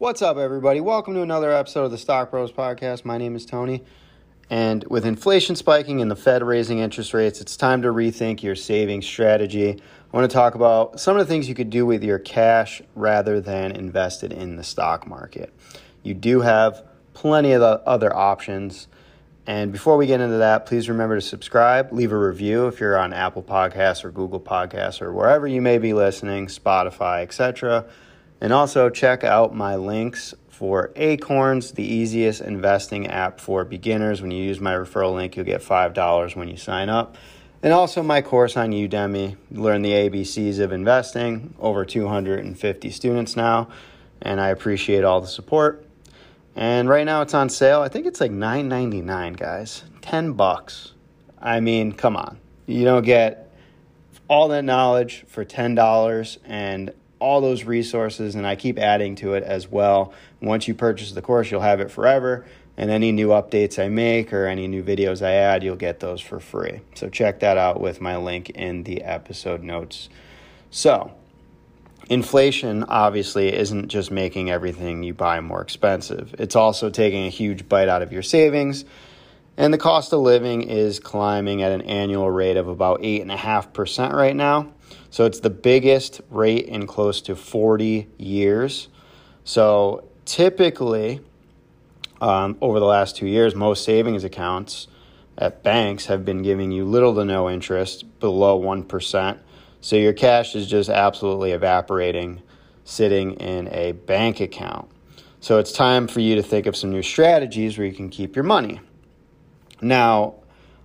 What's up, everybody? Welcome to another episode of the Stock Bros Podcast. My name is Tony. And with inflation spiking and the Fed raising interest rates, it's time to rethink your savings strategy. I want to talk about some of the things you could do with your cash rather than invested in the stock market. You do have plenty of other options. And before we get into that, please remember to subscribe, leave a review if you're on Apple Podcasts or Google Podcasts or wherever you may be listening, Spotify, etc. And also check out my links for Acorns, the easiest investing app for beginners. When you use my referral link, you'll get $5 when you sign up. And also my course on Udemy, learn the ABCs of investing, over 250 students now, and I appreciate all the support. And right now it's on sale. I think it's like $9.99, guys. 10 bucks. I mean, come on. You don't get all that knowledge for $10 and all those resources, and I keep adding to it as well. Once you purchase the course, you'll have it forever. And any new updates I make or any new videos I add, you'll get those for free. So check that out with my link in the episode notes. So, inflation obviously isn't just making everything you buy more expensive, it's also taking a huge bite out of your savings. And the cost of living is climbing at an annual rate of about 8.5% right now. So it's the biggest rate in close to 40 years. So typically, um, over the last two years, most savings accounts at banks have been giving you little to no interest, below 1%. So your cash is just absolutely evaporating sitting in a bank account. So it's time for you to think of some new strategies where you can keep your money. Now,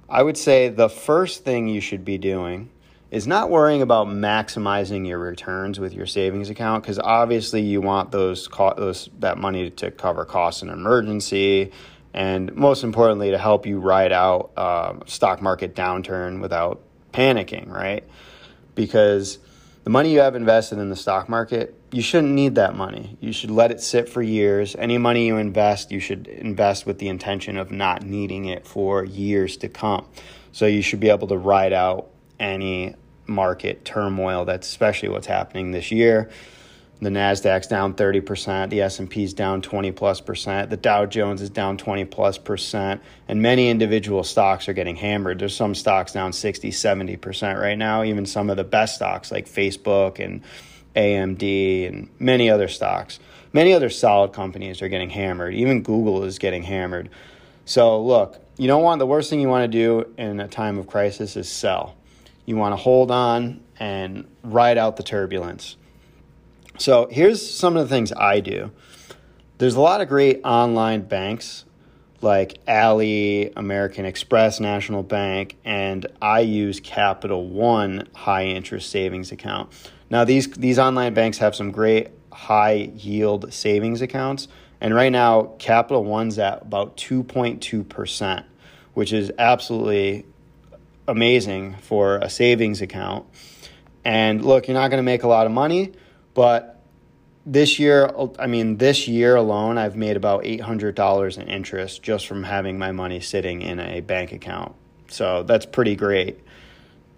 I would say the first thing you should be doing is not worrying about maximizing your returns with your savings account because obviously you want those, co- those that money to cover costs in emergency and most importantly to help you ride out uh, stock market downturn without panicking right? Because the money you have invested in the stock market you shouldn't need that money. You should let it sit for years. Any money you invest you should invest with the intention of not needing it for years to come. So you should be able to ride out any market turmoil. That's especially what's happening this year. The Nasdaq's down 30%, the S&P's down 20 plus percent, the Dow Jones is down 20 plus percent, and many individual stocks are getting hammered. There's some stocks down 60, 70% right now, even some of the best stocks like Facebook and AMD and many other stocks. Many other solid companies are getting hammered. Even Google is getting hammered. So, look, you don't want the worst thing you want to do in a time of crisis is sell you want to hold on and ride out the turbulence. So, here's some of the things I do. There's a lot of great online banks like Ally, American Express, National Bank, and I use Capital One high interest savings account. Now, these, these online banks have some great high yield savings accounts. And right now, Capital One's at about 2.2%, which is absolutely amazing for a savings account. And look, you're not going to make a lot of money, but this year, I mean, this year alone, I've made about $800 in interest just from having my money sitting in a bank account. So that's pretty great.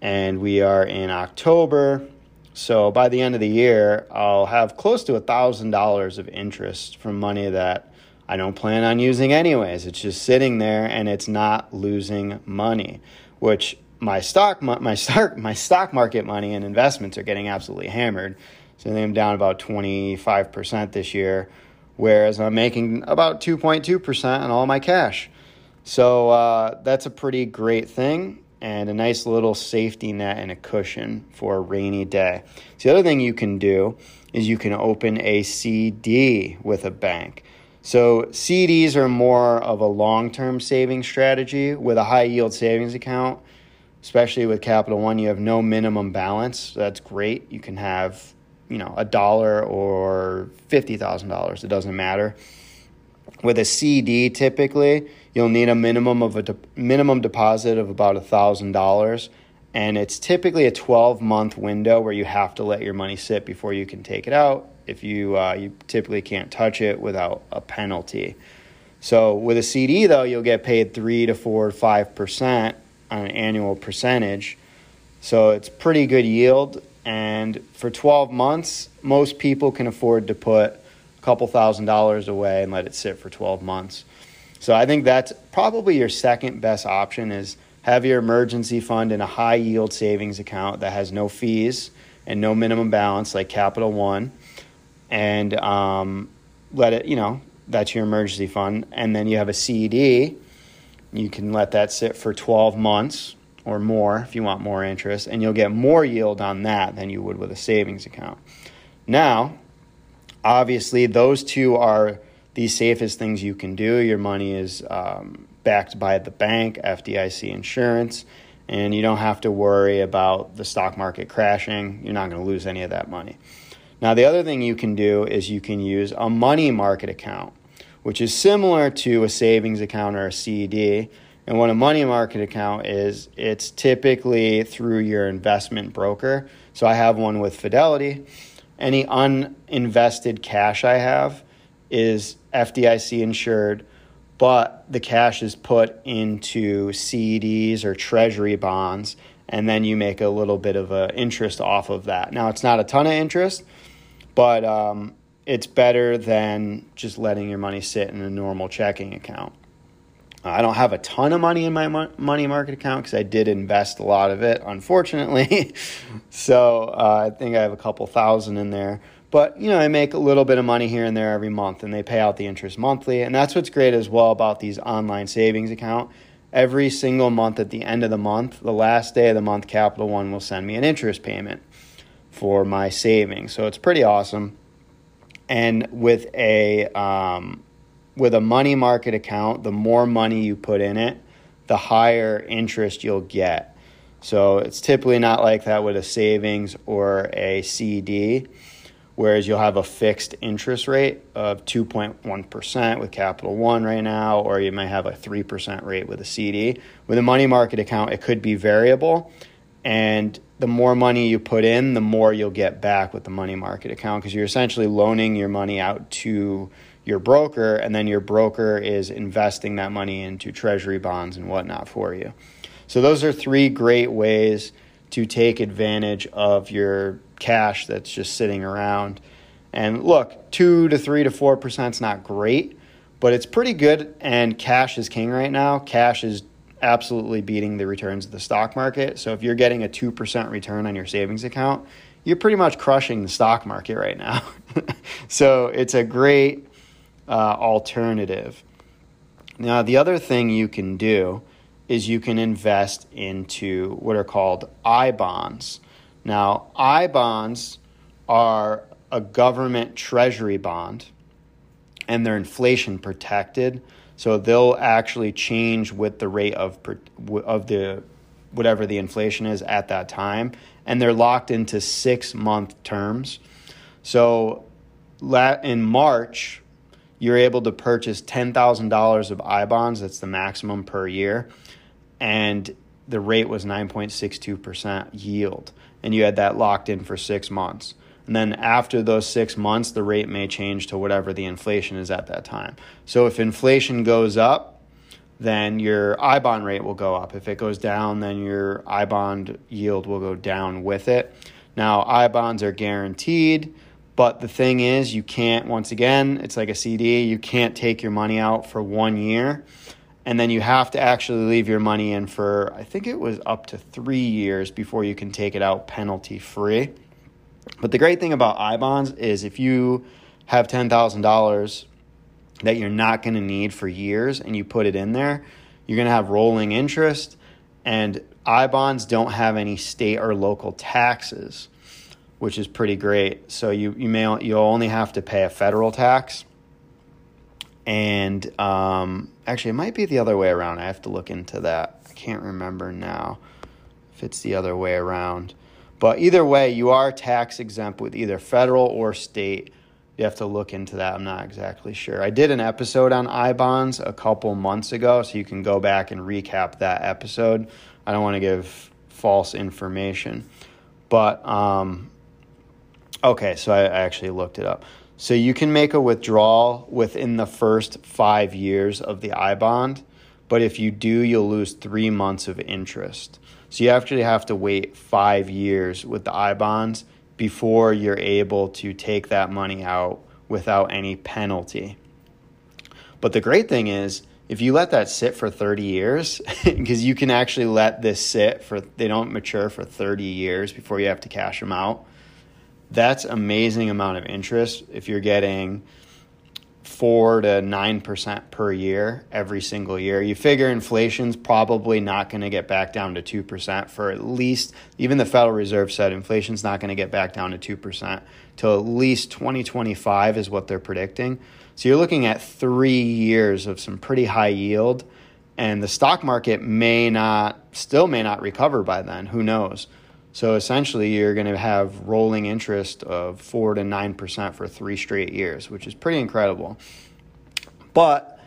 And we are in October. So by the end of the year, I'll have close to $1,000 of interest from money that I don't plan on using anyways. It's just sitting there and it's not losing money which my stock my stock my stock market money and investments are getting absolutely hammered. So I'm down about 25% this year, whereas I'm making about 2.2% on all my cash. So uh, that's a pretty great thing and a nice little safety net and a cushion for a rainy day. So the other thing you can do is you can open a CD with a bank. So CDs are more of a long-term saving strategy with a high yield savings account. Especially with Capital One, you have no minimum balance. That's great. You can have, you know, a dollar or $50,000. It doesn't matter. With a CD, typically, you'll need a minimum of a de- minimum deposit of about $1,000 and it's typically a 12 month window where you have to let your money sit before you can take it out if you uh, you typically can't touch it without a penalty. So with a cd though you'll get paid 3 to 4 5 percent on an annual percentage. So it's pretty good yield. And for 12 months most people can afford to put a couple thousand dollars away and let it sit for 12 months. So I think that's probably your second best option is have your emergency fund in a high yield savings account that has no fees and no minimum balance like Capital One, and um, let it, you know, that's your emergency fund. And then you have a CD. You can let that sit for 12 months or more if you want more interest, and you'll get more yield on that than you would with a savings account. Now, obviously, those two are the safest things you can do. Your money is um, backed by the bank, FDIC insurance, and you don't have to worry about the stock market crashing. You're not going to lose any of that money. Now, the other thing you can do is you can use a money market account, which is similar to a savings account or a CD. And what a money market account is, it's typically through your investment broker. So I have one with Fidelity. Any uninvested cash I have is FDIC insured but the cash is put into CDs or treasury bonds, and then you make a little bit of a interest off of that. Now, it's not a ton of interest, but um, it's better than just letting your money sit in a normal checking account. I don't have a ton of money in my money market account because I did invest a lot of it, unfortunately. so uh, I think I have a couple thousand in there. But, you know, I make a little bit of money here and there every month and they pay out the interest monthly. And that's what's great as well about these online savings account. Every single month at the end of the month, the last day of the month, Capital One will send me an interest payment for my savings. So it's pretty awesome. And with a um, with a money market account, the more money you put in it, the higher interest you'll get. So it's typically not like that with a savings or a CD whereas you'll have a fixed interest rate of 2.1% with Capital One right now, or you might have a 3% rate with a CD. With a money market account, it could be variable, and the more money you put in, the more you'll get back with the money market account because you're essentially loaning your money out to your broker, and then your broker is investing that money into treasury bonds and whatnot for you. So, those are three great ways to take advantage of your cash that's just sitting around. And look, two to three to four percent is not great, but it's pretty good. And cash is king right now. Cash is absolutely beating the returns of the stock market. So if you're getting a two percent return on your savings account, you're pretty much crushing the stock market right now. so it's a great uh, alternative. Now, the other thing you can do is you can invest into what are called I bonds. Now, I bonds are a government treasury bond and they're inflation protected. So they'll actually change with the rate of of the whatever the inflation is at that time and they're locked into 6 month terms. So in March, you're able to purchase $10,000 of I bonds, that's the maximum per year, and the rate was 9.62% yield and you had that locked in for six months. And then after those six months, the rate may change to whatever the inflation is at that time. So if inflation goes up, then your I bond rate will go up. If it goes down, then your I bond yield will go down with it. Now, I bonds are guaranteed, but the thing is, you can't, once again, it's like a CD, you can't take your money out for one year and then you have to actually leave your money in for I think it was up to three years before you can take it out penalty free. But the great thing about I bonds is if you have ten thousand dollars that you're not going to need for years and you put it in there, you're going to have rolling interest, and I bonds don't have any state or local taxes, which is pretty great. So you you may you'll only have to pay a federal tax and um, actually, it might be the other way around. I have to look into that. I can't remember now if it's the other way around. But either way, you are tax exempt with either federal or state. You have to look into that. I'm not exactly sure. I did an episode on I bonds a couple months ago, so you can go back and recap that episode. I don't want to give false information. But, um, okay, so I, I actually looked it up. So you can make a withdrawal within the first five years of the I bond, but if you do, you'll lose three months of interest. So you actually have to wait five years with the I bonds before you're able to take that money out without any penalty. But the great thing is, if you let that sit for 30 years, because you can actually let this sit for, they don't mature for 30 years before you have to cash them out. That's amazing amount of interest if you're getting four to nine percent per year every single year. You figure inflation's probably not going to get back down to two percent for at least even the Federal Reserve said inflation's not going to get back down to two percent till at least 2025 is what they're predicting. So you're looking at three years of some pretty high yield, and the stock market may not still may not recover by then. Who knows? So essentially, you're going to have rolling interest of four to nine percent for three straight years, which is pretty incredible. But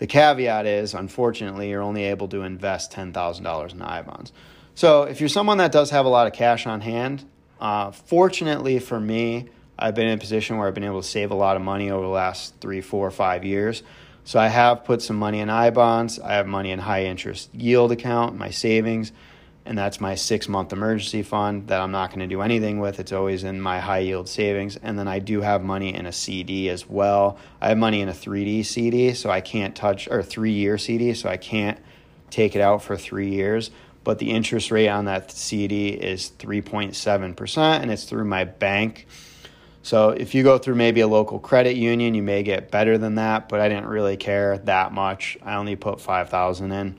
the caveat is, unfortunately, you're only able to invest ten thousand dollars in I bonds. So if you're someone that does have a lot of cash on hand, uh, fortunately for me, I've been in a position where I've been able to save a lot of money over the last three, four, five years. So I have put some money in I bonds. I have money in high interest yield account, my savings and that's my six month emergency fund that I'm not going to do anything with. It's always in my high yield savings. And then I do have money in a CD as well. I have money in a 3D CD, so I can't touch, or three year CD, so I can't take it out for three years. But the interest rate on that CD is 3.7%, and it's through my bank. So if you go through maybe a local credit union, you may get better than that, but I didn't really care that much. I only put 5000 in.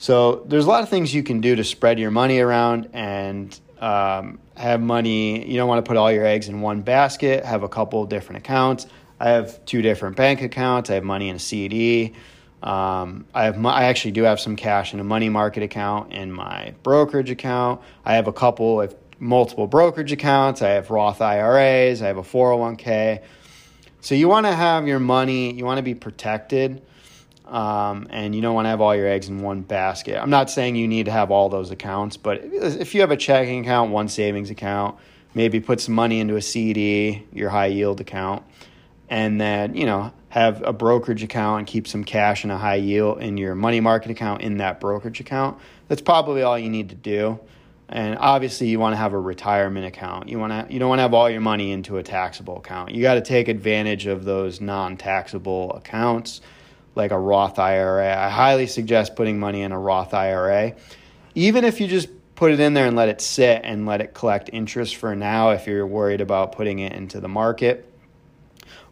So there's a lot of things you can do to spread your money around and um, have money. You don't want to put all your eggs in one basket. Have a couple different accounts. I have two different bank accounts. I have money in a CD. Um, I have I actually do have some cash in a money market account in my brokerage account. I have a couple of multiple brokerage accounts. I have Roth IRAs. I have a 401k. So you want to have your money. You want to be protected um, and you don't want to have all your eggs in one basket. I'm not saying you need to have all those accounts, but if you have a checking account, one savings account, maybe put some money into a CD, your high yield account, and then you know have a brokerage account and keep some cash in a high yield in your money market account in that brokerage account. That's probably all you need to do. And obviously, you want to have a retirement account. You want to you don't want to have all your money into a taxable account. You got to take advantage of those non-taxable accounts like a Roth IRA. I highly suggest putting money in a Roth IRA. Even if you just put it in there and let it sit and let it collect interest for now, if you're worried about putting it into the market,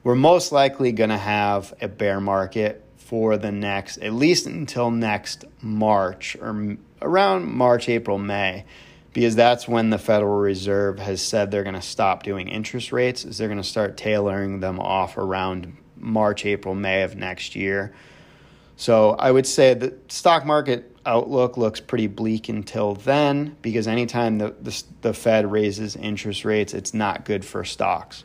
we're most likely going to have a bear market for the next, at least until next March or around March, April, May because that's when the Federal Reserve has said they're going to stop doing interest rates is they're going to start tailoring them off around March, April, May of next year. So I would say the stock market outlook looks pretty bleak until then because anytime the, the, the Fed raises interest rates, it's not good for stocks.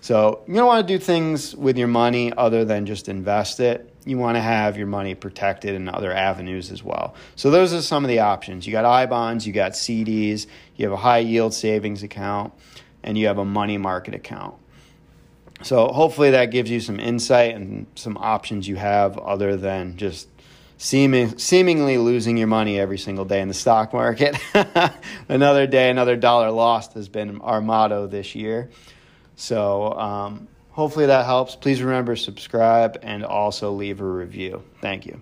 So you don't want to do things with your money other than just invest it. You want to have your money protected in other avenues as well. So those are some of the options. You got I bonds, you got CDs, you have a high yield savings account, and you have a money market account. So hopefully that gives you some insight and some options you have other than just seeming, seemingly losing your money every single day in the stock market. another day, another dollar lost has been our motto this year. So um, hopefully that helps. Please remember subscribe and also leave a review. Thank you.